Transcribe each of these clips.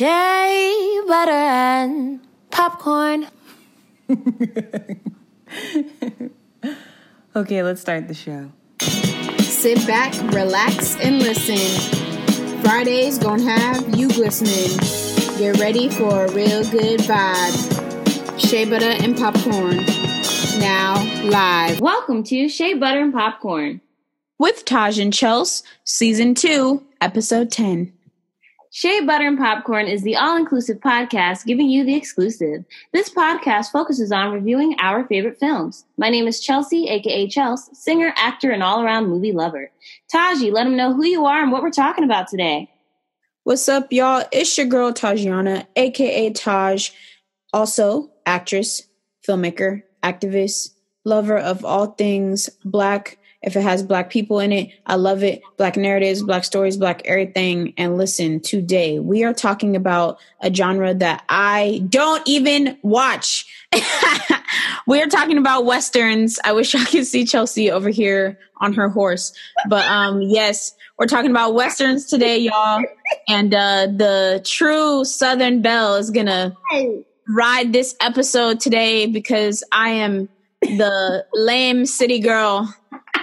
Shea butter and popcorn. okay, let's start the show. Sit back, relax, and listen. Friday's gonna have you glistening. Get ready for a real good vibe. Shea butter and popcorn. Now live. Welcome to Shea Butter and Popcorn. With Taj and Chels, Season 2, Episode 10. Shea Butter and Popcorn is the all inclusive podcast giving you the exclusive. This podcast focuses on reviewing our favorite films. My name is Chelsea, aka Chels, singer, actor, and all around movie lover. Taji, let them know who you are and what we're talking about today. What's up, y'all? It's your girl Tajiana, aka Taj, also actress, filmmaker, activist, lover of all things black, if it has black people in it, I love it. Black narratives, black stories, black everything. And listen, today we are talking about a genre that I don't even watch. we are talking about westerns. I wish I could see Chelsea over here on her horse. But um yes, we're talking about westerns today, y'all. And uh the true Southern Belle is gonna ride this episode today because I am the lame city girl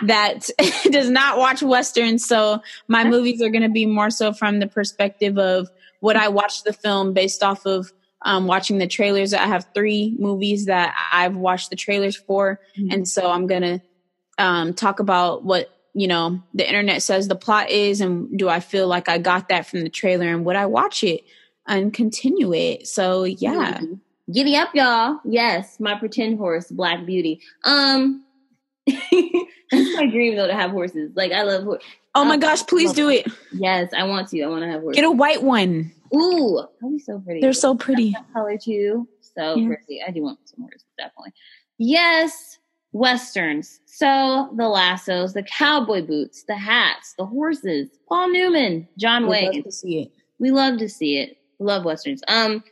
that does not watch westerns so my movies are going to be more so from the perspective of what i watched the film based off of um, watching the trailers. I have three movies that i've watched the trailers for mm-hmm. and so i'm going to um, talk about what you know the internet says the plot is and do i feel like i got that from the trailer and would i watch it and continue it? So yeah. Mm-hmm. giddy up y'all. Yes my pretend horse black beauty. Um That's my dream though to have horses. Like I love horses. Oh my gosh, please do it. Yes, I want to. I want to have horses. Get a white one. Ooh, that'd be so pretty. They're so pretty. color too. So pretty. I do want some horses, definitely. Yes, westerns. So the lassos, the cowboy boots, the hats, the horses. Paul Newman, John we Wayne. Love to see it. We love to see it. Love westerns. Um,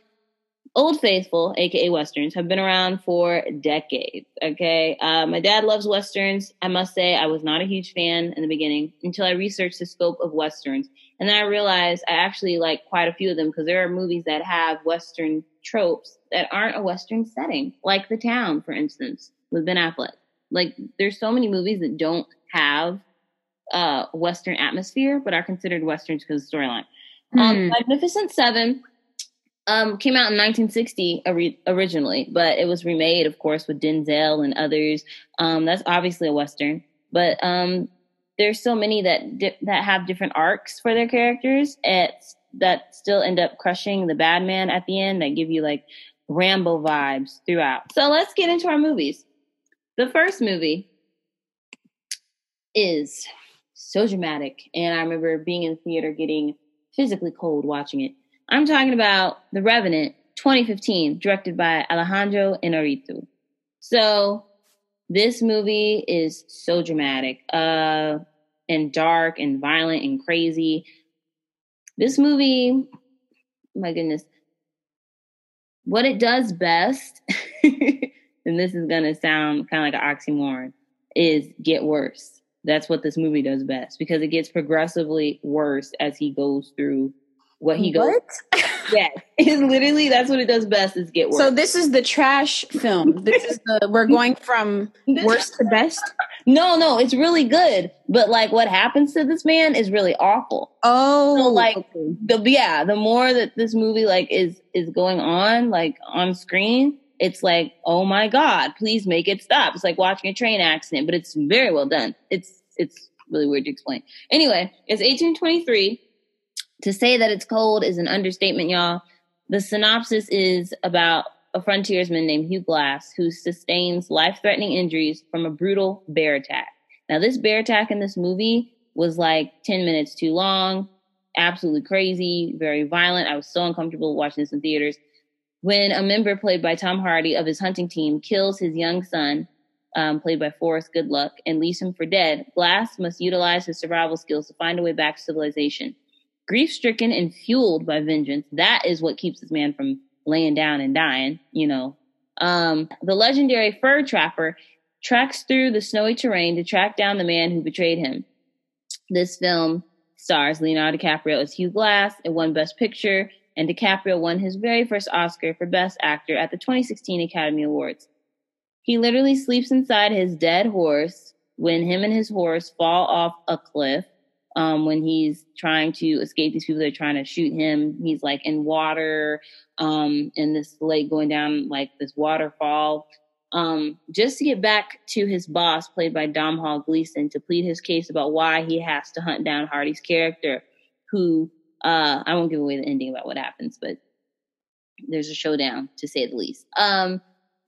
Old Faithful, aka Westerns, have been around for decades. Okay. Uh, my dad loves Westerns. I must say, I was not a huge fan in the beginning until I researched the scope of Westerns. And then I realized I actually like quite a few of them because there are movies that have Western tropes that aren't a Western setting, like The Town, for instance, with Ben Affleck. Like, there's so many movies that don't have uh, Western atmosphere, but are considered Westerns because of the storyline. Um, hmm. Magnificent Seven um, came out in 1960 originally, but it was remade, of course, with Denzel and others. Um, that's obviously a western, but um, there's so many that di- that have different arcs for their characters at, that still end up crushing the bad man at the end. That give you like Rambo vibes throughout. So let's get into our movies. The first movie is so dramatic, and I remember being in the theater getting physically cold watching it. I'm talking about The Revenant 2015, directed by Alejandro Inarritu. So this movie is so dramatic, uh, and dark and violent and crazy. This movie, my goodness, what it does best, and this is gonna sound kind of like an oxymoron, is get worse. That's what this movie does best because it gets progressively worse as he goes through what he goes. What? yes, it's literally that's what it does best is get worse. So this is the trash film. This is the we're going from worst to best. No, no, it's really good. But like what happens to this man is really awful. Oh, so like okay. the yeah, the more that this movie like is is going on like on screen, it's like oh my god, please make it stop. It's like watching a train accident, but it's very well done. It's it's really weird to explain. Anyway, it's 1823 to say that it's cold is an understatement, y'all. The synopsis is about a frontiersman named Hugh Glass who sustains life threatening injuries from a brutal bear attack. Now, this bear attack in this movie was like 10 minutes too long, absolutely crazy, very violent. I was so uncomfortable watching this in theaters. When a member played by Tom Hardy of his hunting team kills his young son, um, played by Forrest Goodluck, and leaves him for dead, Glass must utilize his survival skills to find a way back to civilization. Grief stricken and fueled by vengeance. That is what keeps this man from laying down and dying, you know. Um, the legendary fur trapper tracks through the snowy terrain to track down the man who betrayed him. This film stars Leonardo DiCaprio as Hugh Glass. It won Best Picture and DiCaprio won his very first Oscar for Best Actor at the 2016 Academy Awards. He literally sleeps inside his dead horse when him and his horse fall off a cliff. Um, when he's trying to escape these people that are trying to shoot him, he's like in water, um, in this lake going down like this waterfall. Um, just to get back to his boss, played by Dom Domhnall Gleeson, to plead his case about why he has to hunt down Hardy's character, who uh, I won't give away the ending about what happens, but there's a showdown to say the least. Um,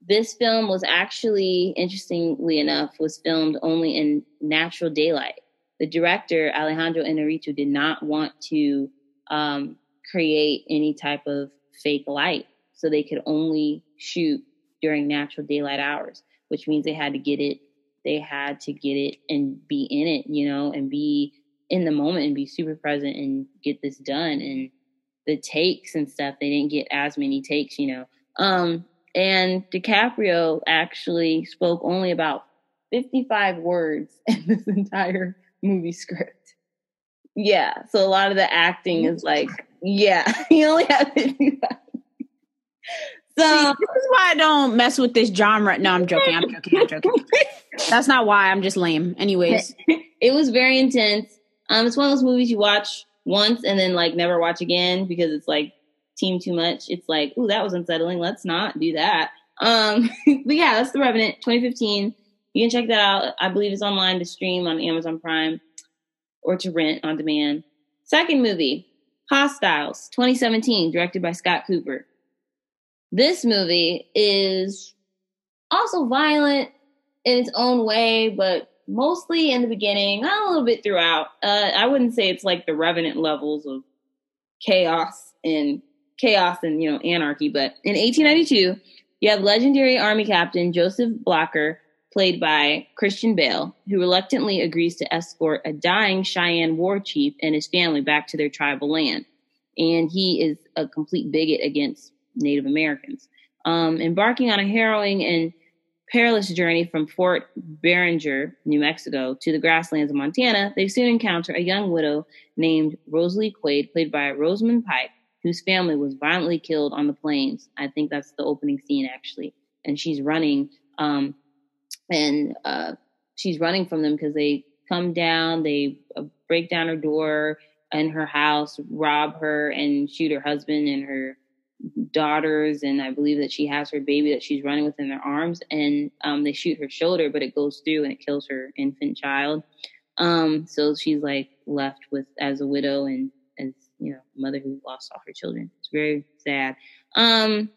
this film was actually, interestingly enough, was filmed only in natural daylight. The director Alejandro Inarritu did not want to um, create any type of fake light, so they could only shoot during natural daylight hours, which means they had to get it. They had to get it and be in it, you know, and be in the moment and be super present and get this done. And the takes and stuff, they didn't get as many takes, you know. Um, and DiCaprio actually spoke only about 55 words in this entire movie script. Yeah, so a lot of the acting is like, yeah, he only had 55. So See, this is why I don't mess with this genre. No, I'm joking. I'm joking. I'm joking. That's not why. I'm just lame. Anyways, it was very intense. Um, it's one of those movies you watch once and then like never watch again because it's like team too much. It's like, ooh, that was unsettling. Let's not do that. Um, but yeah, that's The Revenant 2015. You can check that out. I believe it's online to stream on Amazon Prime or to rent on demand. Second movie, Hostiles 2017, directed by Scott Cooper. This movie is also violent in its own way, but mostly in the beginning, a little bit throughout. Uh, I wouldn't say it's like the Revenant levels of chaos and chaos and you know anarchy, but in 1892, you have legendary army captain Joseph Blocker, played by Christian Bale, who reluctantly agrees to escort a dying Cheyenne war chief and his family back to their tribal land, and he is a complete bigot against Native Americans. Um, embarking on a harrowing and perilous journey from Fort Beringer, New Mexico, to the grasslands of Montana, they soon encounter a young widow named Rosalie Quaid, played by Rosamund Pike, whose family was violently killed on the plains. I think that's the opening scene, actually. And she's running, um, and uh, she's running from them because they come down, they uh, break down her door in her house, rob her, and shoot her husband and her daughters and i believe that she has her baby that she's running with in their arms and um, they shoot her shoulder but it goes through and it kills her infant child. Um, so she's like left with as a widow and as you know mother who lost all her children. It's very sad. Um,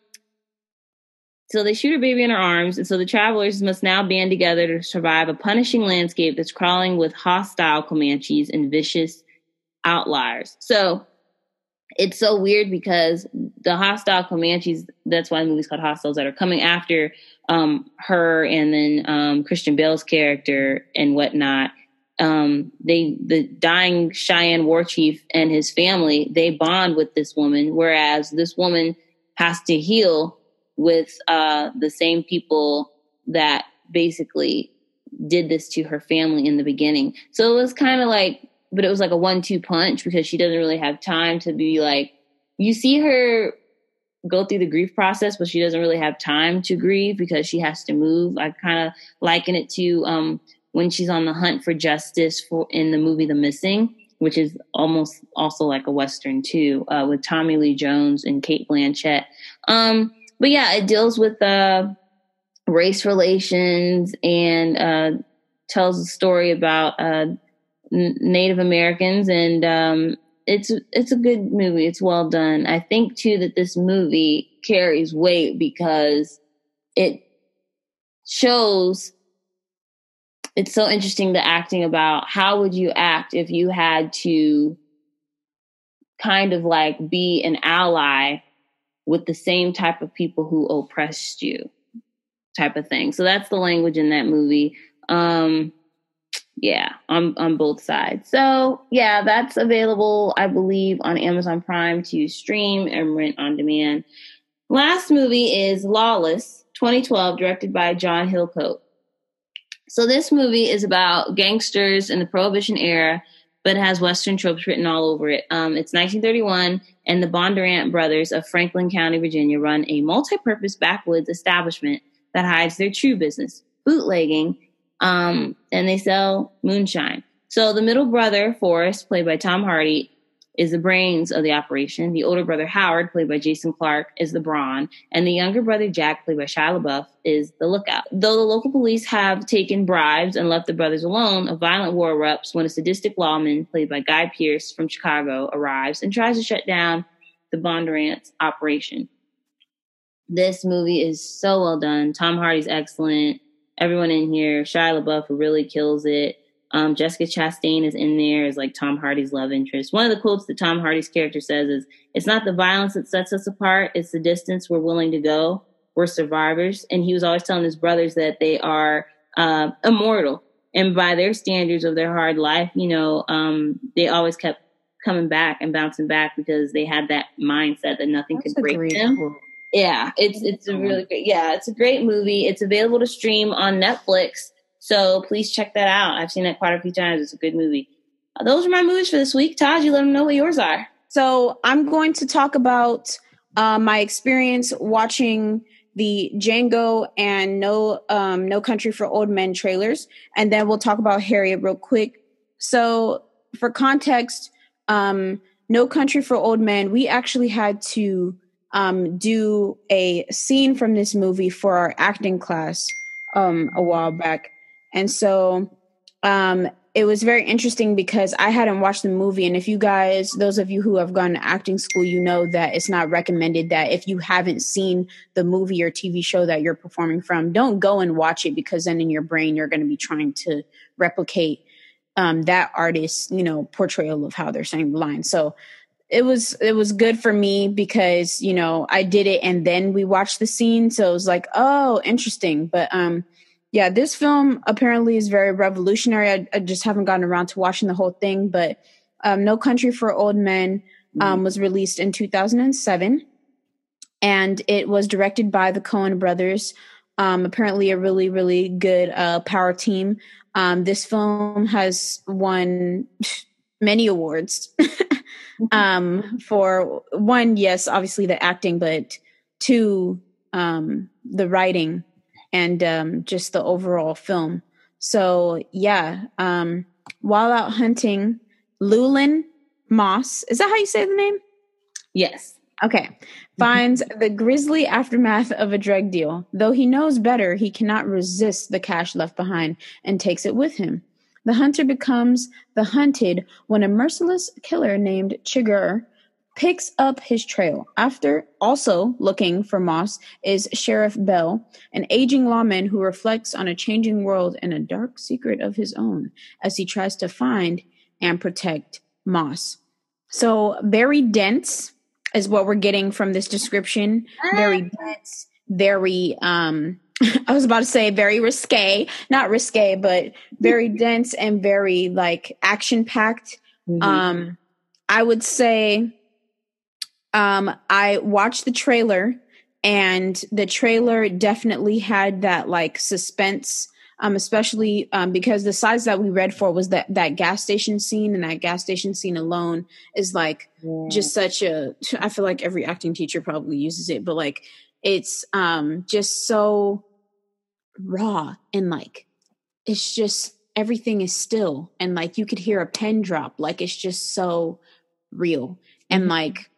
so they shoot her baby in her arms and so the travelers must now band together to survive a punishing landscape that's crawling with hostile comanches and vicious outliers so it's so weird because the hostile Comanches, that's why the movie's called Hostiles, that are coming after um, her and then um, Christian Bale's character and whatnot. Um, they, the dying Cheyenne war chief and his family, they bond with this woman, whereas this woman has to heal with uh, the same people that basically did this to her family in the beginning. So it was kind of like but it was like a one two punch because she doesn't really have time to be like you see her go through the grief process but she doesn't really have time to grieve because she has to move i kind of liken it to um, when she's on the hunt for justice for in the movie the missing which is almost also like a western too uh, with tommy lee jones and Cate blanchett um, but yeah it deals with uh, race relations and uh, tells a story about uh, Native Americans, and um, it's it's a good movie. It's well done. I think too that this movie carries weight because it shows. It's so interesting the acting about how would you act if you had to kind of like be an ally with the same type of people who oppressed you type of thing. So that's the language in that movie. Um, yeah, on on both sides. So yeah, that's available, I believe, on Amazon Prime to stream and rent on demand. Last movie is Lawless, 2012, directed by John Hillcoat. So this movie is about gangsters in the Prohibition era but has Western tropes written all over it. Um, it's 1931, and the Bondurant brothers of Franklin County, Virginia, run a multi-purpose backwoods establishment that hides their true business, bootlegging, um, and they sell moonshine. So the middle brother, Forrest, played by Tom Hardy, is the brains of the operation. The older brother, Howard, played by Jason Clarke, is the brawn. And the younger brother, Jack, played by Shia LaBeouf, is the lookout. Though the local police have taken bribes and left the brothers alone, a violent war erupts when a sadistic lawman, played by Guy Pearce from Chicago, arrives and tries to shut down the Bondurant's operation. This movie is so well done. Tom Hardy's excellent. Everyone in here, Shia LaBeouf really kills it. Um, Jessica Chastain is in there as like Tom Hardy's love interest. One of the quotes that Tom Hardy's character says is, "It's not the violence that sets us apart; it's the distance we're willing to go. We're survivors." And he was always telling his brothers that they are uh, immortal, and by their standards of their hard life, you know, um, they always kept coming back and bouncing back because they had that mindset that nothing That's could break them. quote. Yeah, it's it's a really great. Yeah, it's a great movie. It's available to stream on Netflix. So please check that out. I've seen that quite a few times. It's a good movie. Uh, those are my movies for this week. Taj, you let them know what yours are. So I'm going to talk about uh, my experience watching the Django and No um, No Country for Old Men trailers, and then we'll talk about Harriet real quick. So for context, um, No Country for Old Men, we actually had to um, do a scene from this movie for our acting class um, a while back, and so um, it was very interesting because I hadn't watched the movie. And if you guys, those of you who have gone to acting school, you know that it's not recommended that if you haven't seen the movie or TV show that you're performing from, don't go and watch it because then in your brain you're going to be trying to replicate um, that artist's, you know, portrayal of how they're saying the line. So it was it was good for me because you know I did it and then we watched the scene, so it was like, oh, interesting. But um, yeah, this film apparently is very revolutionary. I, I just haven't gotten around to watching the whole thing, but um, No Country for Old Men um, was released in 2007, and it was directed by the Coen brothers. Um, apparently, a really, really good uh, power team. Um, this film has won many awards. um, for one, yes, obviously the acting, but two, um, the writing and um, just the overall film. So yeah, um, while out hunting, Llewellyn Moss is that how you say the name? Yes. Okay. Finds the grisly aftermath of a drug deal. Though he knows better, he cannot resist the cash left behind and takes it with him. The hunter becomes the hunted when a merciless killer named Chigurh picks up his trail. After also looking for Moss is Sheriff Bell, an aging lawman who reflects on a changing world and a dark secret of his own as he tries to find and protect Moss. So, very dense is what we're getting from this description. Very dense, very um I was about to say very risque, not risque, but very dense and very like action packed. Mhm. Um, I would say, um, I watched the trailer, and the trailer definitely had that like suspense. Um, especially um, because the size that we read for was that that gas station scene, and that gas station scene alone is like just such a. I feel like every acting teacher probably uses it, but like it's um just so raw and like it's just everything is still and like you could hear a pen drop like it's just so real and Mhm. like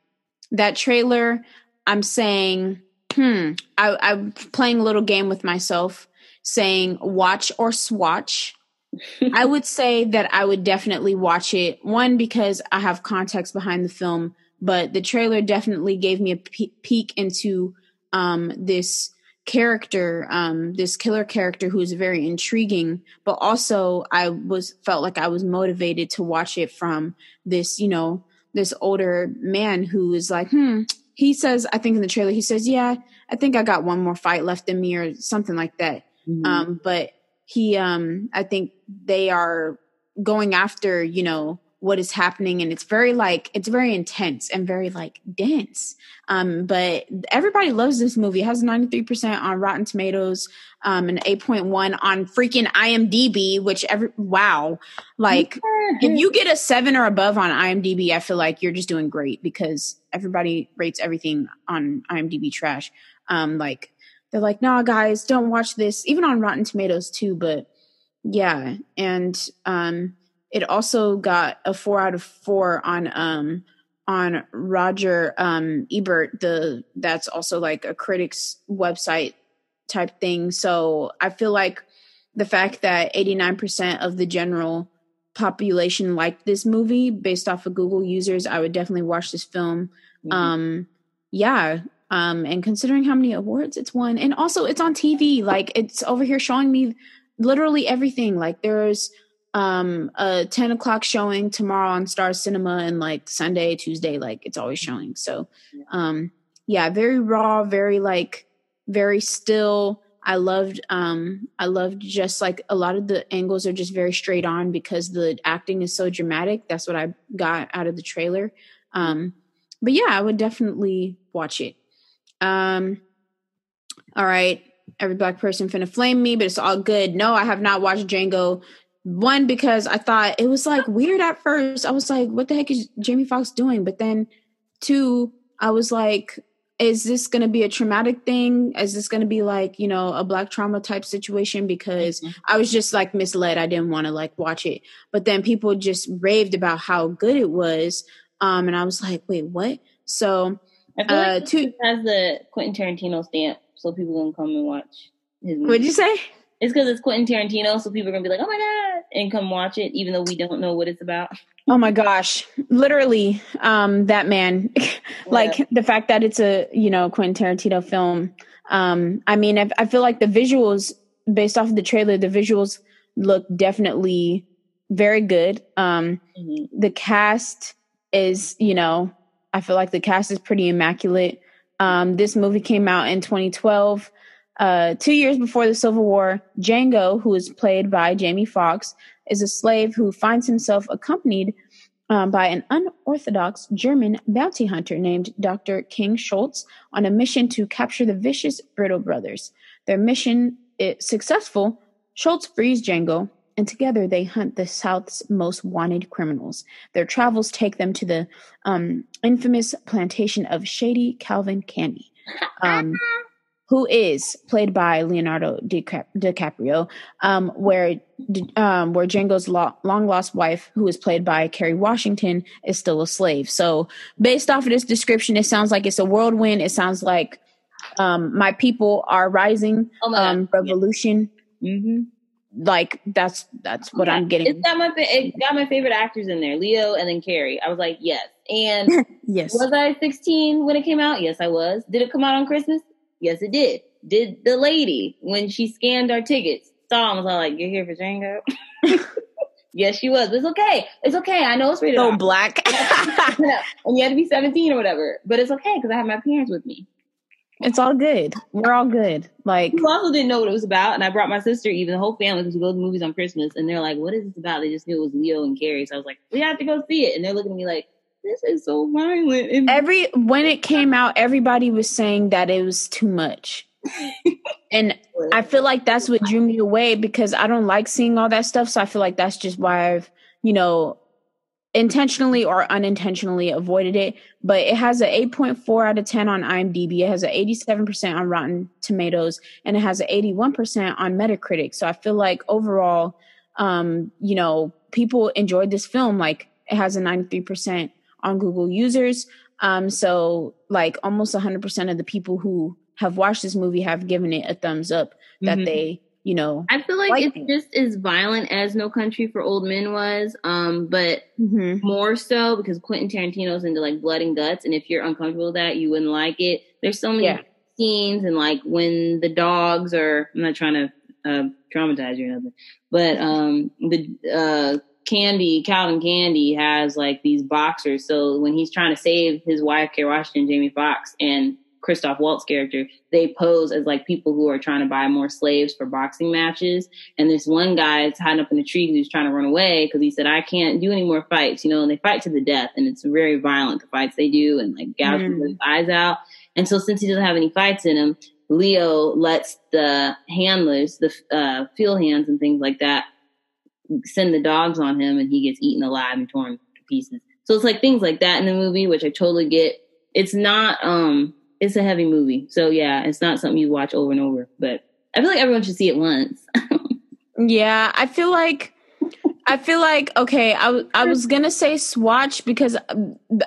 that trailer i'm saying hmm I, i'm playing a little game with myself saying watch or swatch. I would say that i would definitely watch it. One because i have context behind the film but the trailer definitely gave me a pe- peek into um this character um this killer character who's very intriguing but also i was felt like i was motivated to watch it from this you know this older man who is like hmm he says i think in the trailer he says yeah i think i got one more fight left in me or something like that Mhm. um but he um i think they are going after you know what is happening and it's very like it's very intense and very like dense. Um but everybody loves this movie. It has 93% on rotten tomatoes um and 8.1 on freaking imdb which every wow. Like if you get a 7 or above on imdb i feel like you're just doing great because everybody rates everything on imdb trash. Um like they're like nah guys don't watch this. Even on rotten tomatoes too but yeah and um it also got a four out of four on um on Roger um Ebert, the that's also like a critics website type thing. So I feel like the fact that 89% of the general population liked this movie based off of Google users, I would definitely watch this film. Mm-hmm. Um yeah. Um and considering how many awards it's won and also it's on TV, like it's over here showing me literally everything. Like there's um a 10 o'clock showing tomorrow on star cinema and like sunday tuesday like it's always mm-hmm. showing. So um yeah very raw very like very still. I loved um i loved just like a lot of the angles are just very straight on because the acting is so dramatic. That's what i got out of the trailer. Um but yeah i would definitely watch it. Um all right. Every black person finna flame me but it's all good. No i have not watched django one because I thought it was like weird at first. I was like, what the heck is Jamie Foxx doing? But then two, I was like, is this going to be a traumatic thing? Is this going to be like, you know, a black trauma type situation? Because mm-hmm. I was just like misled. I didn't want to like watch it. But then people just raved about how good it was. Um, and I was like, wait, what? So, I feel uh, like two has the Quentin Tarantino stamp, so people can come and watch his movie. What'd you say? It's because it's Quentin Tarantino, so people are gonna be like, "Oh my god!" and come watch it, even though we don't know what it's about. Oh my gosh, literally, um, that man, like yeah. the fact that it's a you know Quentin Tarantino film. Um, I mean, I, I feel like the visuals, based off of the trailer, the visuals look definitely very good. Um, mm-hmm. The cast is, you know, I feel like the cast is pretty immaculate. Um, this movie came out in 2012. Uh, two years before the Civil War, Django, who is played by Jamie Foxx, is a slave who finds himself accompanied um, by an unorthodox German bounty hunter named Dr. King Schultz on a mission to capture the vicious Brittle brothers. Their mission is successful. Schultz frees Django, and together they hunt the South's most wanted criminals. Their travels take them to the um, infamous plantation of Shady Calvin Candie. Um, who is played by Leonardo DiCaprio, um, where um, where Django's lo- long lost wife, who is played by Kerry Washington, is still a slave. So, based off of this description, it sounds like it's a whirlwind. It sounds like um, my people are rising, oh um, revolution. Mm-hmm. Like that's that's what I'm getting. It's got my it got my favorite actors in there, Leo and then Kerry. I was like, yes, and yes. Was I 16 when it came out? Yes, I was. Did it come out on Christmas? Yes, it did. Did the lady when she scanned our tickets saw was like, "You're here for Django." yes, she was. It's okay. It's okay. I know it's rated. So black. and you had to be 17 or whatever, but it's okay because I have my parents with me. It's all good. We're all good. Like you also didn't know what it was about, and I brought my sister, even the whole family, because we go to movies on Christmas, and they're like, "What is this about?" They just knew it was Leo and Kerry, so I was like, "We have to go see it," and they're looking at me like, this is so violent. And- Every when it came out, everybody was saying that it was too much. and I feel like that's what drew me away because I don't like seeing all that stuff. So I feel like that's just why I've, you know, intentionally or unintentionally avoided it. But it has an 8.4 out of 10 on IMDb. It has an 87% on Rotten Tomatoes and it has an 81% on Metacritic. So I feel like overall, um, you know, people enjoyed this film. Like it has a 93% on Google users. Um, so like almost 100% of the people who have watched this movie have given it a thumbs up that mm-hmm. they, you know. I feel like, like it's it. just as violent as No Country for Old Men was, um, but mm-hmm. more so because Quentin Tarantino's into like blood and guts, and if you're uncomfortable with that, you wouldn't like it. There's so many yeah. scenes, and like when the dogs are, I'm not trying to uh, traumatize you or nothing, but um, the uh, Candie, Calvin Candie has like these boxers. So when he's trying to save his wife, Kerry Washington, Jamie Foxx, and Christoph Waltz character, they pose as like people who are trying to buy more slaves for boxing matches. And this one guy is hiding up in a tree who's trying to run away because he said, I can't do any more fights, you know, and they fight to the death and it's very violent, the fights they do and like gouging his eyes out. And so since he doesn't have any fights in him, Leo lets the handlers, the uh, field hands and things like that, send the dogs on him and he gets eaten alive and torn to pieces. So it's like things like that in the movie, which I totally get. It's not um it's a heavy movie. So yeah, it's not something you watch over and over. But I feel like everyone should see it once. Yeah, I feel like I feel like okay. I was gonna say swatch because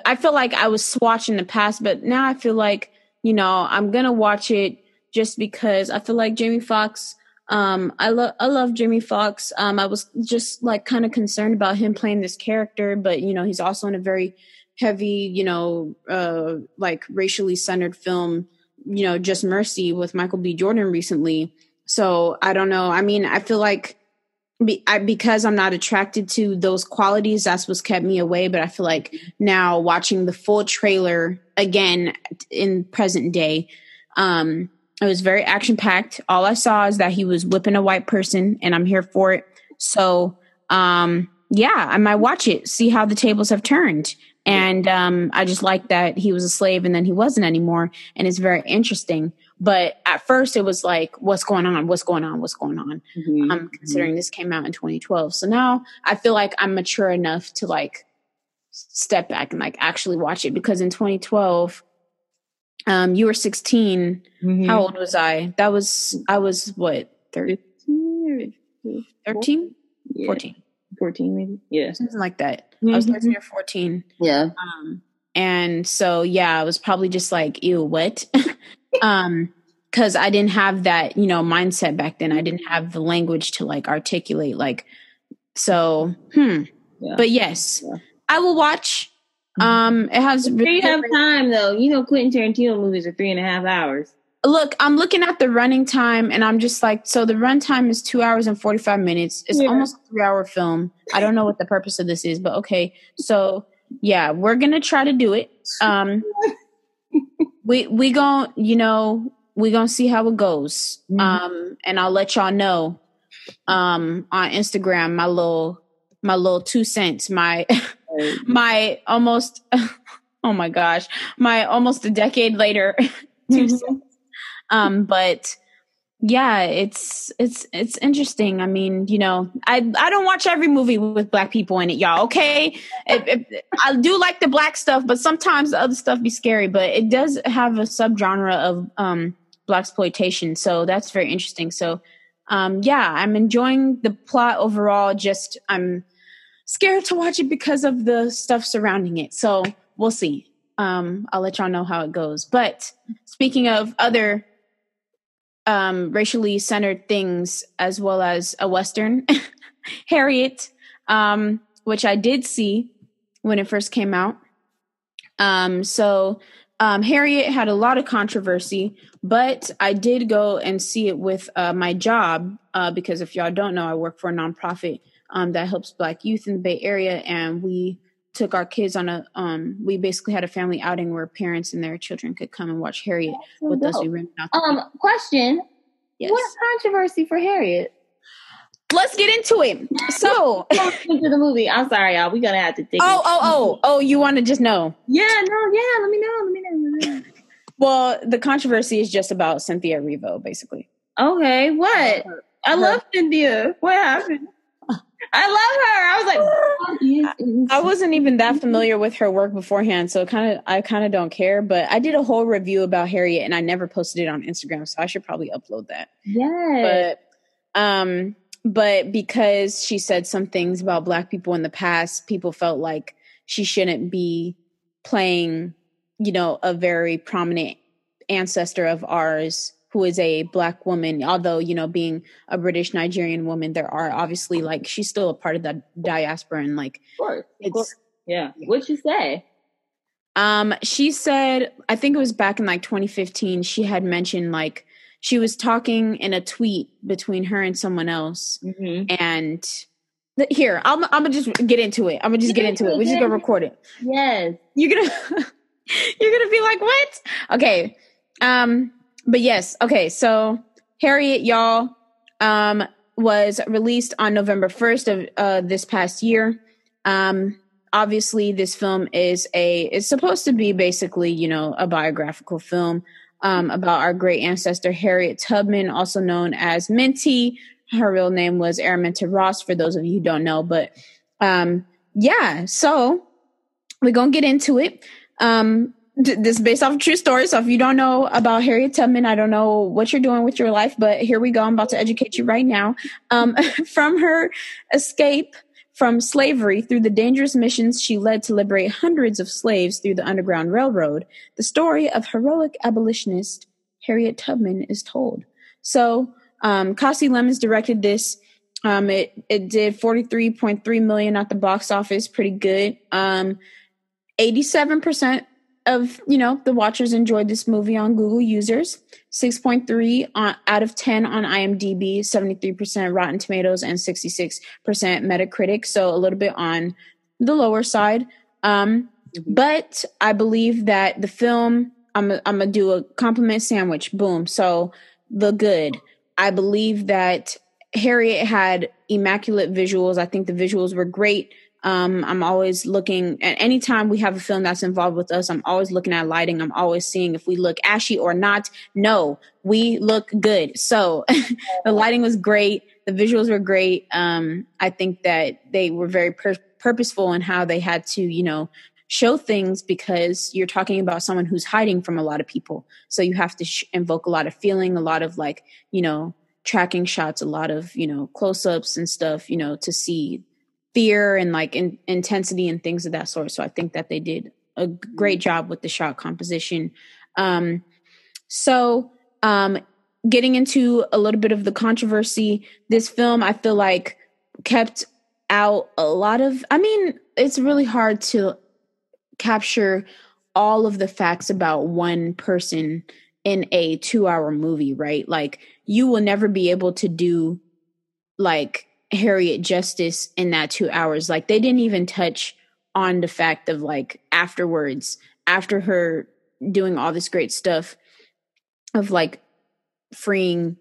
I feel like I was swatch in the past, but now I feel like you know I'm gonna watch it just because I feel like Jamie Foxx. Um, I love I love Jamie Foxx. Um, I was just like kind of concerned about him playing this character, but you know he's also in a very heavy, you know, uh, like racially centered film. You know, Just Mercy with Michael B. Jordan recently. So I don't know. I mean, I feel like be, I, because I'm not attracted to those qualities, that's what's kept me away. But I feel like now watching the full trailer again in present day, um, it was very action packed. All I saw is that he was whipping a white person, and I'm here for it. So, um, yeah, I might watch it, see how the tables have turned. And um, I just like that he was a slave and then he wasn't anymore. And it's very interesting. But at first, it was like, what's going on? What's going on? What's going on? Mhm. um considering this came out in 2012 so now i feel like i'm mature enough to like step back and like actually watch it because in 2012 um you were 16 Mhm. how old was i that was i was what 13 13 Yeah, 14 14 maybe. Yeah. something like that i was Mhm. 13 or 14 Yeah. um and so yeah i was probably just like ew what um because i didn't have that you know mindset back then i didn't have the language to like articulate like so hmm Yeah. but yes Yeah. i will watch um it has you have time though. You know Quentin Tarantino movies are three and a half hours. look i'm looking at the running time and i'm just like so the run time is two hours and 45 minutes it's Yeah. almost a three hour film i don't know what the purpose of this is but okay so yeah we're gonna try to do it um we we gon' you know we gonna see how it goes Mhm. um and i'll let y'all know um on instagram my little my little two cents my my almost oh my gosh my almost a decade later Mhm. um but yeah it's it's it's interesting. I mean you know i i don't watch every movie with black people in it y'all okay? It- it- i do like the black stuff but sometimes the other stuff be scary but it does have a subgenre of um blaxploitation so that's very interesting. So um yeah i'm enjoying the plot overall just i'm scared to watch it because of the stuff surrounding it. So we'll see. Um i'll let y'all know how it goes. But speaking of other um racially centered things as well as a western harriet um which i did see when it first came out. Um so um harriet had a lot of controversy but i did go and see it with uh, my job uh, because if y'all don't know i work for a nonprofit um, that helps black youth in the bay area and we took our kids on a um we basically had a family outing where parents and their children could come and watch harriet with us dope. we rented out the Um, question. yes. What controversy for Harriet? let's get into it so into the movie. I'm sorry, y'all. We're gonna have to take. oh oh oh oh! you want to just know Yeah, no, yeah. Let me know. Let me know. Let me know. well the controversy is just about cynthia Erivo basically Okay, what? I love Cynthia. What happened? I love her. I was like, I wasn't even that familiar with her work beforehand, so kind of I kind of don't care. But I did a whole review about Harriet, and I never posted it on Instagram, so I should probably upload that. yes. But um, but because she said some things about Black people in the past, people felt like she shouldn't be playing, you know, a very prominent ancestor of ours who is a black woman although you know being a british nigerian woman there are obviously like she's still a part of the diaspora and like of it's. Yeah. What'd you say? Um, she said, I think it was back in like 2015, she had mentioned like she was talking in a tweet between her and someone else. Mm-hmm. And th- here, I'm, I'm gonna just get into it. I'm gonna just get into it. We're just gonna record it. Yes. You're gonna, you're gonna be like, what? Okay. Um, but yes, okay, so Harriet, y'all, um, was released on November 1st of uh, this past year. Um, obviously, this film is a, it's supposed to be basically, you know, a biographical film um, about our great ancestor Harriet Tubman, also known as Minty. Her real name was Araminta Ross, for those of you who don't know. But um, yeah, so we're gonna get into it. Um, this is based off a true story. So if you don't know about Harriet Tubman, I don't know what you're doing with your life, but here we go. I'm about to educate you right now. Um, from her escape from slavery through the dangerous missions she led to liberate hundreds of slaves through the Underground Railroad, the story of heroic abolitionist Harriet Tubman is told. So, um, Kasi Lemmons directed this. Um, it, it did 43.3 million at the box office, pretty good. Um, 87% of you know the watchers enjoyed this movie on Google users. 6.3 on, out of 10 on IMDb, 73% Rotten Tomatoes, and 66% Metacritic. So a little bit on the lower side. Um, mm-hmm. But I believe that the film, I'm, I'm to do a compliment sandwich. Boom. So the good. I believe that Harriet had immaculate visuals. I think the visuals were great. Um, I'm always looking at anytime we have a film that's involved with us, I'm always looking at lighting. I'm always seeing if we look ashy or not. No, we look good. So the lighting was great. The visuals were great. Um, I think that they were very pur- purposeful in how they had to, you know, show things because you're talking about someone who's hiding from a lot of people. So you have to sh- invoke a lot of feeling, a lot of like, you know, tracking shots, a lot of, you know, close ups and stuff, you know, to see fear and like in, intensity and things of that sort. So I think that they did a great job with the shot composition. Um, so um, getting into a little bit of the controversy, this film I feel like kept out a lot of. I mean, it's really hard to capture all of the facts about one person in a two hour movie, right? Like you will never be able to do like Harriet justice in that two hours. Like they didn't even touch on the fact of like afterwards, after her doing all this great stuff of like freeing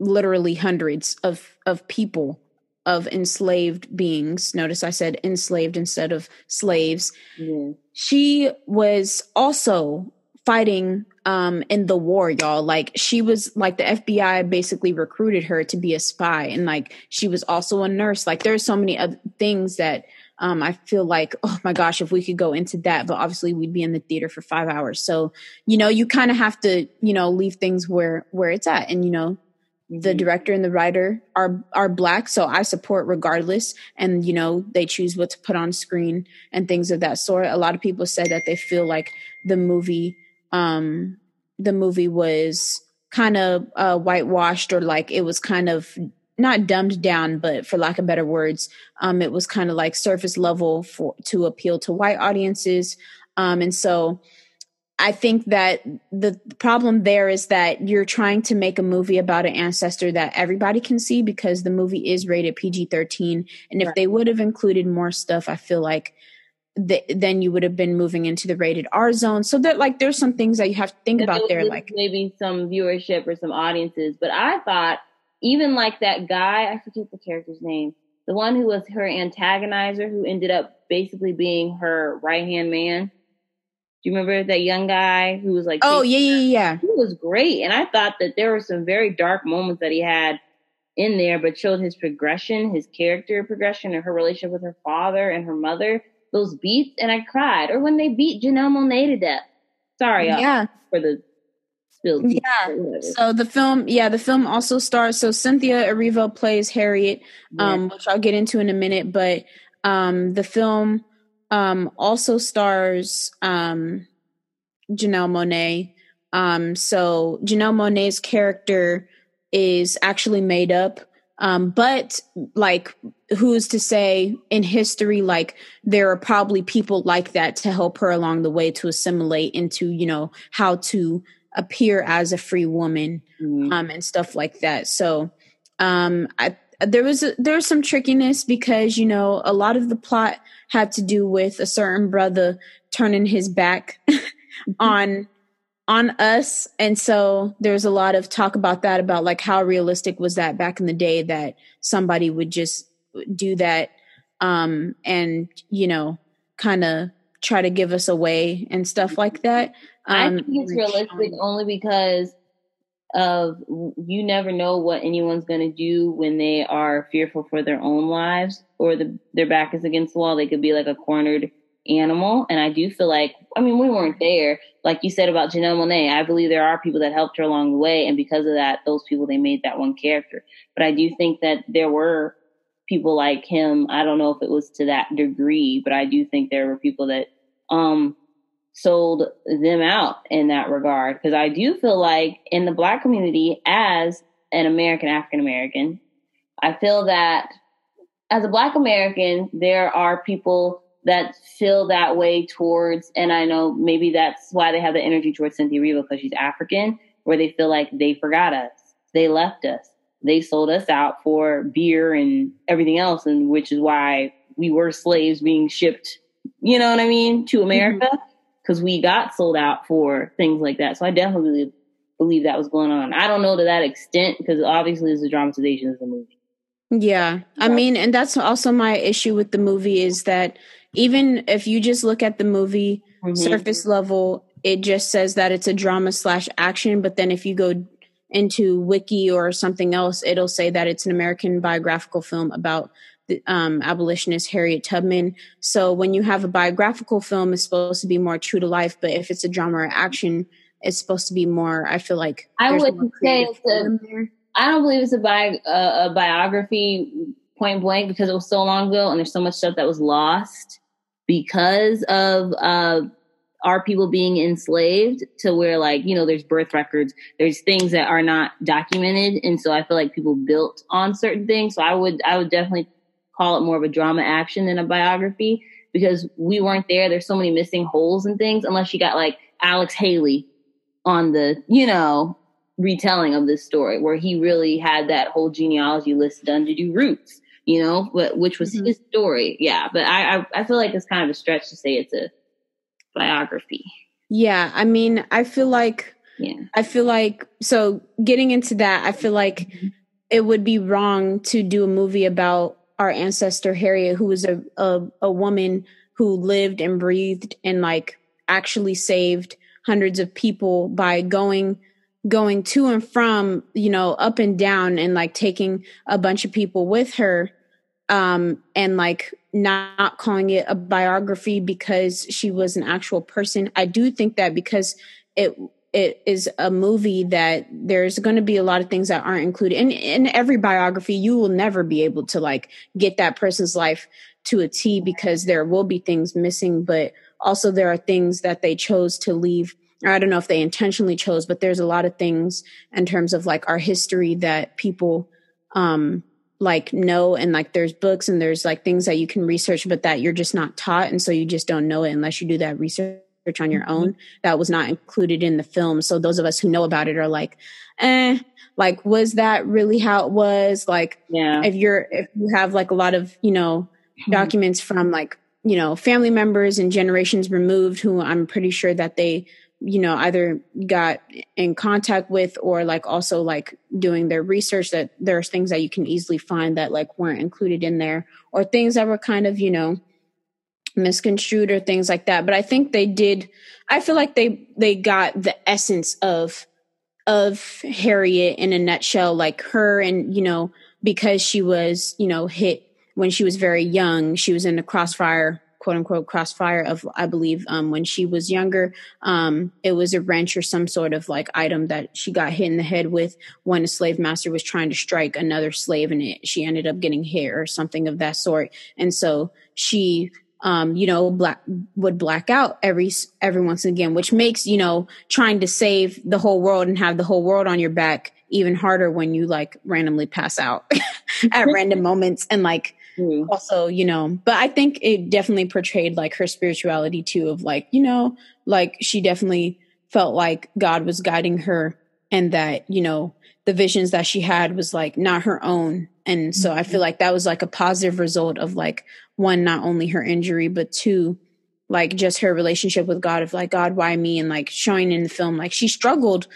literally hundreds of of people of enslaved beings notice i said enslaved instead of slaves mm-hmm. she was also fighting um in the war y'all. Like she was like the FBI basically recruited her to be a spy and like she was also a nurse. Like there's so many other things that um I feel like oh my gosh if we could go into that but obviously we'd be in the theater for 5 hours. So you know you kind of have to you know leave things where where it's at. And you know the mm-hmm. director and the writer are are black so i support regardless. And you know they choose what to put on screen and things of that sort. A lot of people said that they feel like the movie um, the movie was kind of uh, whitewashed or like it was kind of not dumbed down, but for lack of better words, um, it was kind of like surface level for to appeal to white audiences. Um, and so I think that the problem there is that you're trying to make a movie about an ancestor that everybody can see because the movie is rated PG 13. And if right. they would have included more stuff, I feel like the, then you would have been moving into the rated R zone. So that like there's some things that you have to think about there, like maybe some viewership or some audiences. But I thought even like that guy, I forget the character's name, the one who was her antagonizer, who ended up basically being her right hand man. Do you remember that young guy who was like, oh yeah, yeah, yeah, he was great, and I thought that there were some very dark moments that he had in there, but showed his progression, his character progression, and her relationship with her father and her mother those beats and I cried. Or when they beat Janelle Monáe to death. Sorry, yeah, for the spilled. Yeah. So the film, yeah, the film also stars. So Cynthia Erivo plays Harriet, um, yeah. which I'll get into in a minute. But um, the film um, also stars um, Janelle Monáe. Um, so Janelle Monáe's character is actually made up um, but like, who's to say in history, like, there are probably people like that to help her along the way to assimilate into, you know, how to appear as a free woman mm-hmm. um, and stuff like that. So, um, I, there was a, there was some trickiness because you know a lot of the plot had to do with a certain brother turning his back mm-hmm. on on us and so there's a lot of talk about that about like how realistic was that back in the day that somebody would just do that um and you know kind of try to give us away and stuff like that I um think it's realistic only because of you never know what anyone's going to do when they are fearful for their own lives or the, their back is against the wall. They could be like a cornered animal. And I do feel like, I mean, we weren't there. Like you said about Janelle Monae, I believe there are people that helped her along the way. And because of that, those people, they made that one character. But I do think that there were people like him. I don't know if it was to that degree, but I do think there were people that, um, sold them out in that regard. Because I do feel like in the black community, as an American African American, I feel that as a black American, there are people that feel that way towards, and I know maybe that's why they have the energy towards Cynthia Erivo because she's African, where they feel like they forgot us, they left us, they sold us out for beer and everything else, and which is why we were slaves being shipped, you know what I mean, to mm-hmm. America because we got sold out for things like that. So I definitely believe that was going on. I don't know to that extent because obviously it's a dramatization of the movie. Yeah. I mean, and that's also my issue with the movie is that even if you just look at the movie Mhm. surface level, it just says that it's a drama slash action. But then if you go into Wiki or something else, it'll say that it's an American biographical film about the um, abolitionist Harriet Tubman. So when you have a biographical film, it's supposed to be more true to life. But if it's a drama or action, it's supposed to be more. I feel like I wouldn't say it's a-. I don't believe it's a, bi- uh, a biography point blank because it was so long ago and there's so much stuff that was lost because of uh, our people being enslaved to where like you know there's birth records there's things that are not documented. And so i feel like people built on certain things. So i would i would definitely call it more of a drama action than a biography because we weren't there. There's so many missing holes and things unless you got like alex haley on the you know retelling of this story where he really had that whole genealogy list done to do roots you know but which was Mhm. his story. Yeah but I, I i feel like it's kind of a stretch to say it's a biography. Yeah, I mean, I feel like yeah. I feel like so getting into that, I feel like it would be wrong to do a movie about our ancestor Harriet, who was a a, a woman who lived and breathed and like actually saved hundreds of people by going going to and from you know up and down and like taking a bunch of people with her um and like not calling it a biography because she was an actual person. I do think that because it it is a movie that there's going to be a lot of things that aren't included. In in every biography you will never be able to like get that person's life to a T because there will be things missing but also there are things that they chose to leave I don't know if they intentionally chose but there's a lot of things in terms of like our history that people um like know and like there's books and there's like things that you can research but that you're just not taught and so you just don't know it unless you do that research on your own that was not included in the film. So those of us who know about it are like eh like was that really how it was? Like yeah. if you're if you have like a lot of you know documents from like you know family members and generations removed who i'm pretty sure that they you know either got in contact with or like also like doing their research that there's things that you can easily find that like weren't included in there or things that were kind of you know misconstrued or things like that. But i think they did i feel like they they got the essence of of harriet in a nutshell like her and you know because she was you know hit when she was very young she was in the crossfire quote unquote crossfire of i believe um, when she was younger um, it was a wrench or some sort of like item that she got hit in the head with when a slave master was trying to strike another slave and it, she ended up getting hit or something of that sort. And so she um, you know, black would black out every every once and again, which makes you know trying to save the whole world and have the whole world on your back even harder when you like randomly pass out at random moments and like True. also you know but i think it definitely portrayed like her spirituality too of like you know like she definitely felt like god was guiding her and that you know the visions that she had was like not her own. And so i feel mm-hmm. like that was like a positive result of like one not only her injury but two like just her relationship with God of like God, why me, and like showing in the film like she struggled,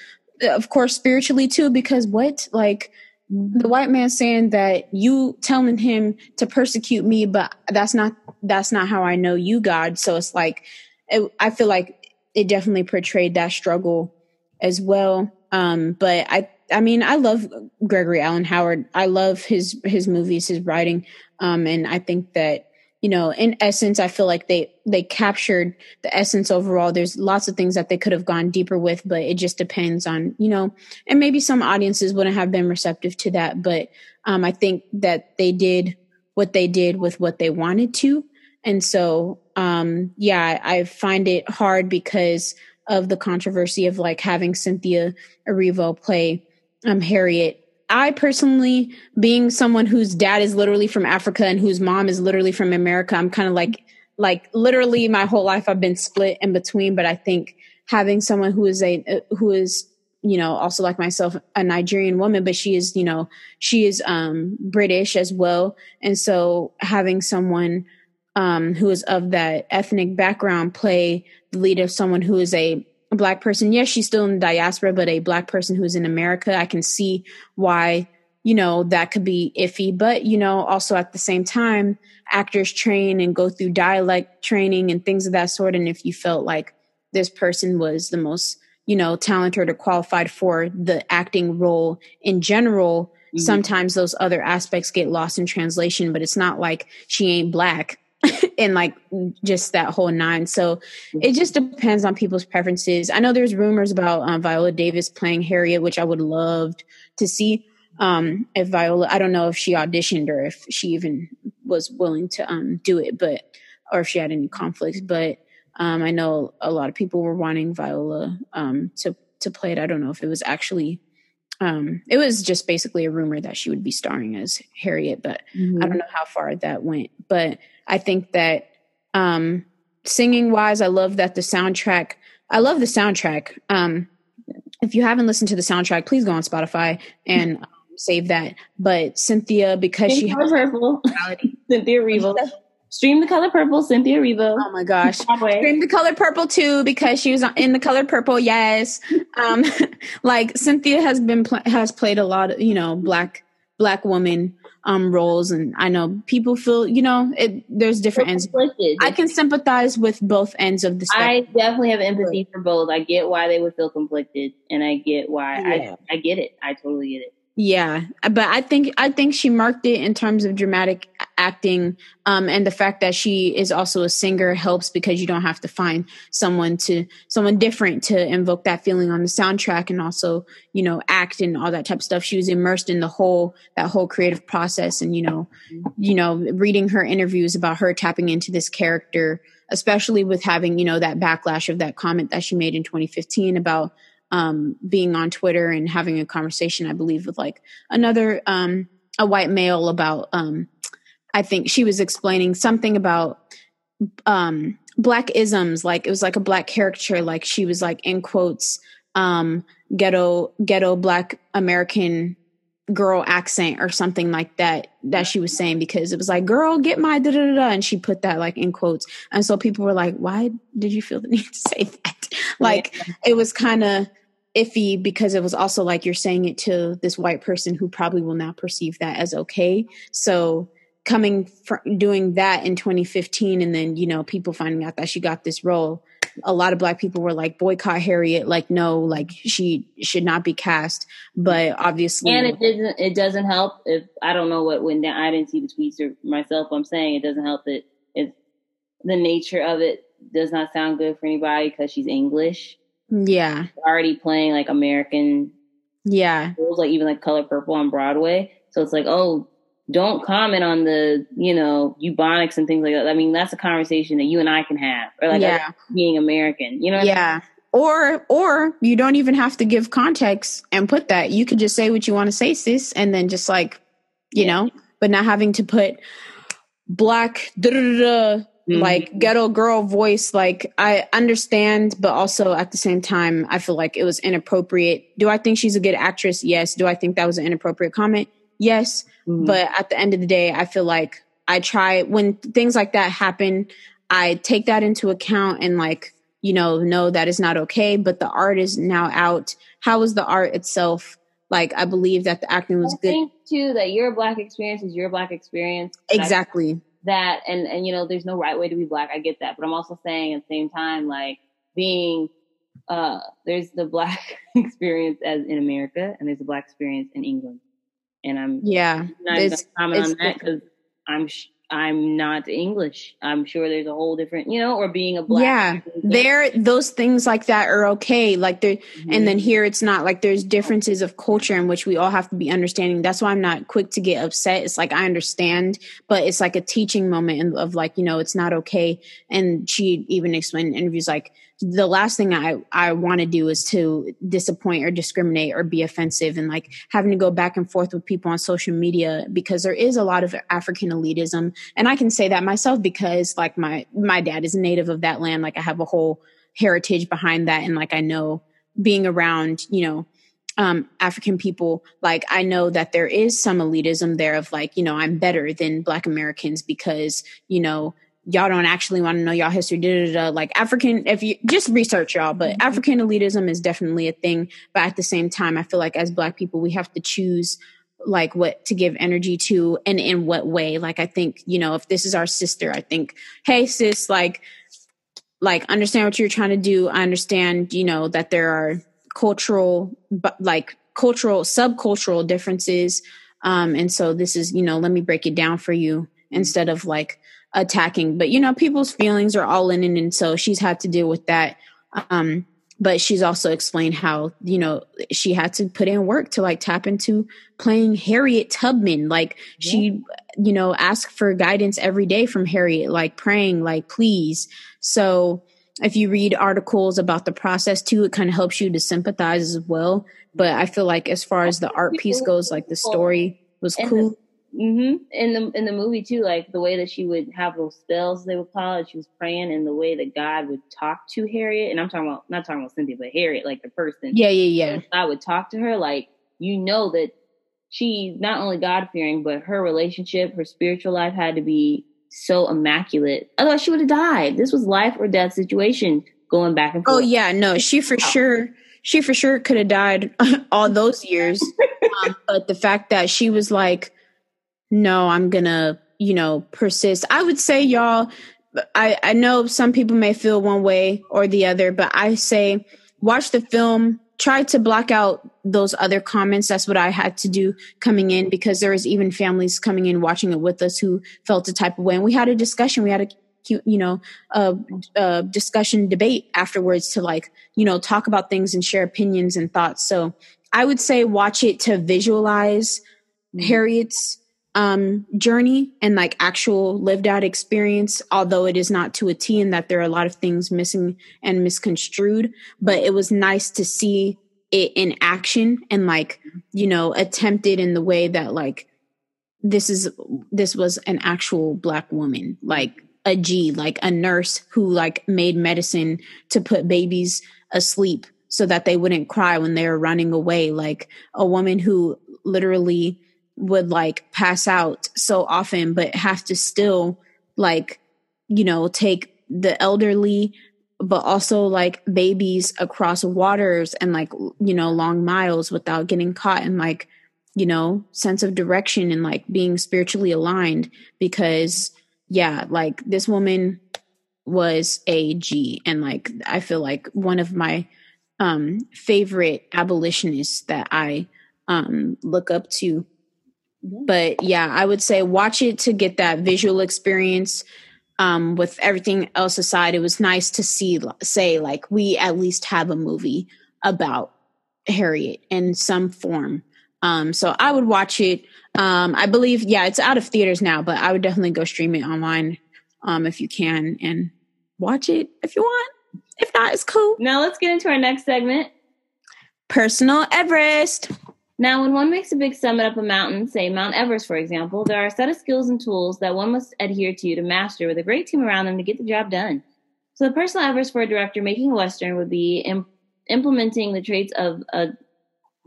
of course, spiritually too, because what? Like the white man saying that you telling him to persecute me, but that's not that's not how I know you, God. So it's like it, I feel like it definitely portrayed that struggle as well. Um, but I I mean I love Gregory Allen Howard. I love his his movies, his writing, um, and I think that you know in essence i feel like they they captured the essence overall. There's lots of things that they could have gone deeper with but it just depends on you know and maybe some audiences wouldn't have been receptive to that but um i think that they did what they did with what they wanted to. And so um yeah i find it hard because of the controversy of like having cynthia erivo play um harriet I personally, being someone whose dad is literally from Africa and whose mom is literally from America, I'm kind of like, like literally my whole life I've been split in between. But I think having someone who is a, who is, you know, also like myself, a Nigerian woman, but she is, you know, she is um, British as well. And so having someone um, who is of that ethnic background play the lead of someone who is a a black person, yes, she's still in the diaspora, but a black person who's in America, I can see why, you know, that could be iffy. But, you know, also at the same time, actors train and go through dialect training and things of that sort. And if you felt like this person was the most, you know, talented or qualified for the acting role in general, mm-hmm. sometimes those other aspects get lost in translation, but it's not like she ain't black and like just that whole nine. So it just depends on people's preferences. I know there's rumors about um, Viola Davis playing Harriet, which I would love to see. Um, if Viola, I don't know if she auditioned or if she even was willing to um, do it, but or if she had any conflicts. But um, I know a lot of people were wanting Viola um, to to play it. I don't know if it was actually um, it was just basically a rumor that she would be starring as Harriet, but mm-hmm. I don't know how far that went. But I think that um, singing wise, I love that the soundtrack. I love the soundtrack. Um, if you haven't listened to the soundtrack, please go on Spotify and um, save that. But Cynthia, because she has purple, Cynthia Erivo. Stream the color purple, Cynthia Erivo. Oh my gosh. Stream the color purple too because she was in the color purple. Yes. Um, like Cynthia has been, pl- has played a lot of, you know, black, black woman um, roles, and I know people feel you know it, there's different ends. I can sympathize with both ends of the. Spectrum. I definitely have empathy for both. I get why they would feel conflicted, and I get why yeah. I I get it. I totally get it. Yeah, but I think I think she marked it in terms of dramatic acting, um, and the fact that she is also a singer helps because you don't have to find someone to someone different to invoke that feeling on the soundtrack, and also you know act and all that type of stuff. She was immersed in the whole that whole creative process, and you know, you know, reading her interviews about her tapping into this character, especially with having you know that backlash of that comment that she made in 2015 about um, being on Twitter and having a conversation, I believe, with like another um, a white male about. Um, I think she was explaining something about um, black isms, like it was like a black caricature, like she was like in quotes, um, ghetto ghetto black American girl accent or something like that that she was saying because it was like girl get my da da da and she put that like in quotes. And so people were like why did you feel the need to say that? Like yeah. it was kind of iffy because it was also like you're saying it to this white person who probably will now perceive that as okay. So coming from doing that in 2015 and then you know people finding out that she got this role a lot of black people were like boycott Harriet, like no, like she should not be cast. But obviously, and it doesn't it doesn't help if I don't know what when I didn't see the tweets or myself. I'm saying it doesn't help that it's the nature of it does not sound good for anybody because she's English. Yeah, already playing like American. Yeah, was like even like Color Purple on Broadway. So it's like, oh, don't comment on the, you know, Ebonics and things like that. I mean, that's a conversation that you and I can have, or like yeah. being American, you know? yeah. I mean? Or, or you don't even have to give context and put that. You could just say what you want to say, sis, and then just like, you yeah. know, but not having to put black, mm-hmm. like ghetto girl voice. Like I understand, but also at the same time, I feel like it was inappropriate. Do I think she's a good actress? Yes. Do I think that was an inappropriate comment? Yes. Mm-hmm. But at the end of the day, I feel like I try when things like that happen. I take that into account and like, you know, no that is not okay. But the art is now out. How was the art itself? Like, I believe that the acting was I good. think too that your black experience is your black experience. Exactly. That and and you know, there's no right way to be black. I get that, but I'm also saying at the same time, like being uh there's the black experience as in America, and there's the black experience in England, and I'm Yeah. not It's- comment it's on that because I'm I'm not English. I'm sure there's a whole different, you know, or being a black. Yeah. There, those things like that are okay. Like there, Mm-hmm. and then here it's not like there's differences of culture in which we all have to be understanding that's why i'm not quick to get upset it's like i understand but it's like a teaching moment of like you know it's not okay and she even explained in interviews like the last thing i i want to do is to disappoint or discriminate or be offensive and like having to go back and forth with people on social media because there is a lot of african elitism. And i can say that myself because like my my dad is a native of that land. Like i have a whole heritage behind that and like i know being around, you know, um, African people, like I know that there is some elitism there of like, you know, I'm better than Black Americans because, you know, y'all don't actually want to know y'all history. Da, da, da. Like African, if you just research y'all, but African elitism is definitely a thing. But at the same time, I feel like as Black people, we have to choose like what to give energy to and in what way. Like I think, you know, if this is our sister, I think, hey sis, like like understand what you're trying to do i understand you know that there are cultural but like cultural subcultural differences um and so this is you know let me break it down for you instead of like attacking but you know people's feelings are all in it and so she's had to deal with that. Um but she's also explained how you know she had to put in work to like tap into playing harriet tubman. Like she you know asked for guidance every day from harriet like praying like please. So if you read articles about the process too it kind of helps you to sympathize as well. But i feel like as far as the art piece goes like the story was cool hmm In the in the movie too, like the way that she would have those spells, they would call it. She was praying, and the way that God would talk to Harriet, and I'm talking about not talking about Cynthia, but Harriet, like the person. yeah yeah yeah God would talk to her, like you know that she's not only God fearing, but her relationship, her spiritual life had to be so immaculate. Otherwise, she would have died. This was life or death situation going back and forth. Oh yeah, no, she for sure, she for sure could have died all those years. um, but the fact that she was like, "No, I'm gonna," you know, persist. I would say, y'all. I I know some people may feel one way or the other, but I say watch the film. Try to block out those other comments. That's what I had to do coming in because there was even families coming in watching it with us who felt a type of way, and we had a discussion. We had a you know, a, a discussion debate afterwards to like, you know, talk about things and share opinions and thoughts. So I would say watch it to visualize mm-hmm. Harriet's um journey and like actual lived out experience although it is not to a t and that there are a lot of things missing and misconstrued but it was nice to see it in action and like you know attempted in the way that like this is this was an actual black woman like a g like a nurse who like made medicine to put babies asleep so that they wouldn't cry when they were running away like a woman who literally would like pass out so often but have to still like you know take the elderly but also like babies across waters and like you know long miles without getting caught in like you know sense of direction and like being spiritually aligned because yeah like this woman was a g and like i feel like one of my um favorite abolitionists that i um look up to but yeah i would say watch it to get that visual experience um with everything else aside it was nice to see say like we at least have a movie about harriet in some form. Um so i would watch it. Um i believe yeah it's out of theaters now but i would definitely go stream it online um if you can and watch it if you want. If not it's cool. Now let's get into our next segment. personal everest Now, when one makes a big summit up a mountain, say Mount Everest, for example, there are a set of skills and tools that one must adhere to to master with a great team around them to get the job done. So, the personal Everest for a director making a Western would be im- implementing the traits of a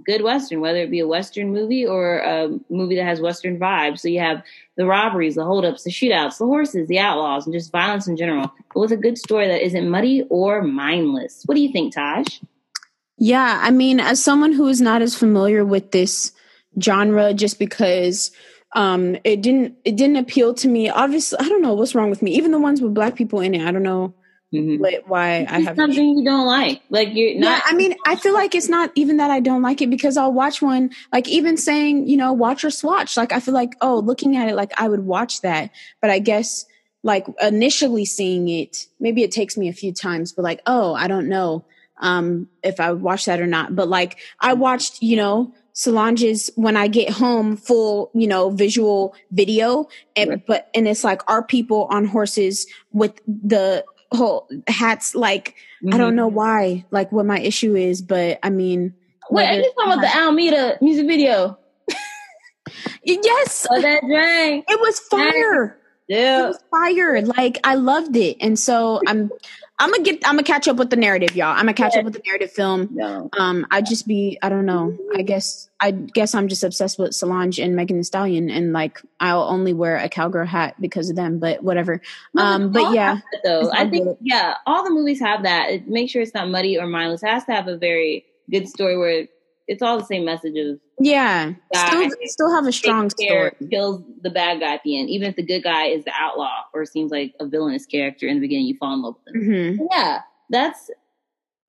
good Western, whether it be a Western movie or a movie that has Western vibes. So you have the robberies, the holdups, the shootouts, the horses, the outlaws, and just violence in general, but with a good story that isn't muddy or mindless. What do you think, Taj? Yeah, I mean, as someone who is not as familiar with this genre, just because um it didn't it didn't appeal to me. Obviously, I don't know what's wrong with me. Even the ones with black people in it, I don't know Mm-hmm. what, why I have something you don't like. Like you're Yeah, not. I mean, I feel like it's not even that I don't like it because I'll watch one, like even saying, you know, watch or swatch. Like I feel like, oh, looking at it, like I would watch that. But I guess like initially seeing it, maybe it takes me a few times, but like, oh, I don't know um if I would watch that or not. But like I watched, you know, Solange's when I get home full, you know, visual video and Right. but and it's like our people on horses with the whole hats like I don't know why, like what my issue is, but I mean, Wait, are you talking about the Almeda music video? yes, Oh, that drink. it was fire. It Yeah. was fire. Like I loved it, and so I'm, I'm gonna get, I'm gonna catch up with the narrative, y'all. I'm gonna catch up with the narrative film. No. Um, I just be, I don't know. I guess, I guess I'm just obsessed with Solange and Megan Thee Stallion, and like I'll only wear a cowgirl hat because of them. But whatever. Um, but yeah, though I think good. yeah, all the movies have that. It, make sure it's not muddy or mindless. It has to have a very good story where it's all the same messages. yeah, still, Guy. still have a strong story. kills the bad guy at the end, even if the good guy is the outlaw or seems like a villainous character in the beginning. You fall in love with him. hmm yeah, that's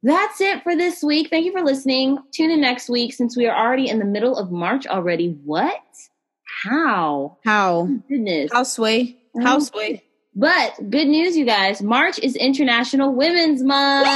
that's it for this week. Thank you for listening. Tune in next week since we are already in the middle of March already. What? How? How? Goodness. How sway? How sway? But good news, you guys. March is International Women's Month.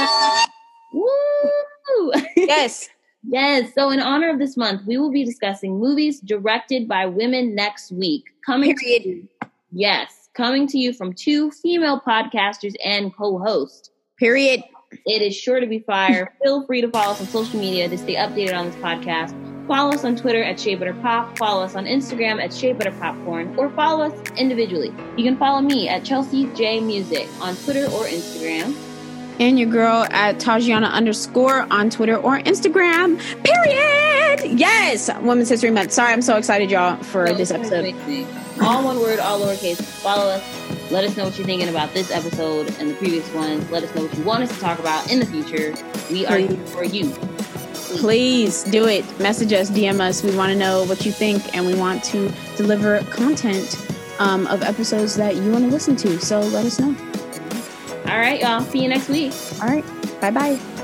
Woo! Yes. Yes. So, in honor of this month, we will be discussing movies directed by women next week. Coming to you, yes, coming to you from two female podcasters and co-host. Period. It is sure to be fire. Feel free to follow us on social media to stay updated on this podcast. Follow us on Twitter at Shea Butter Pop. Follow us on Instagram at Shea Butter Popcorn, or follow us individually. You can follow me at Chelsea J Music on Twitter or Instagram. And your girl at Tajiana underscore on Twitter or Instagram. Period. Yes. Women's History Month. Sorry, I'm so excited, y'all, for this episode. All one word, all lowercase. Follow us. Let us know what you're thinking about this episode and the previous ones. Let us know what you want us to talk about in the future. We are here for you. Please do it. Message us, DM us. We want to know what you think, and we want to deliver content um, of episodes that you want to listen to. So let us know. All right, y'all. See you next week. All right. Bye bye.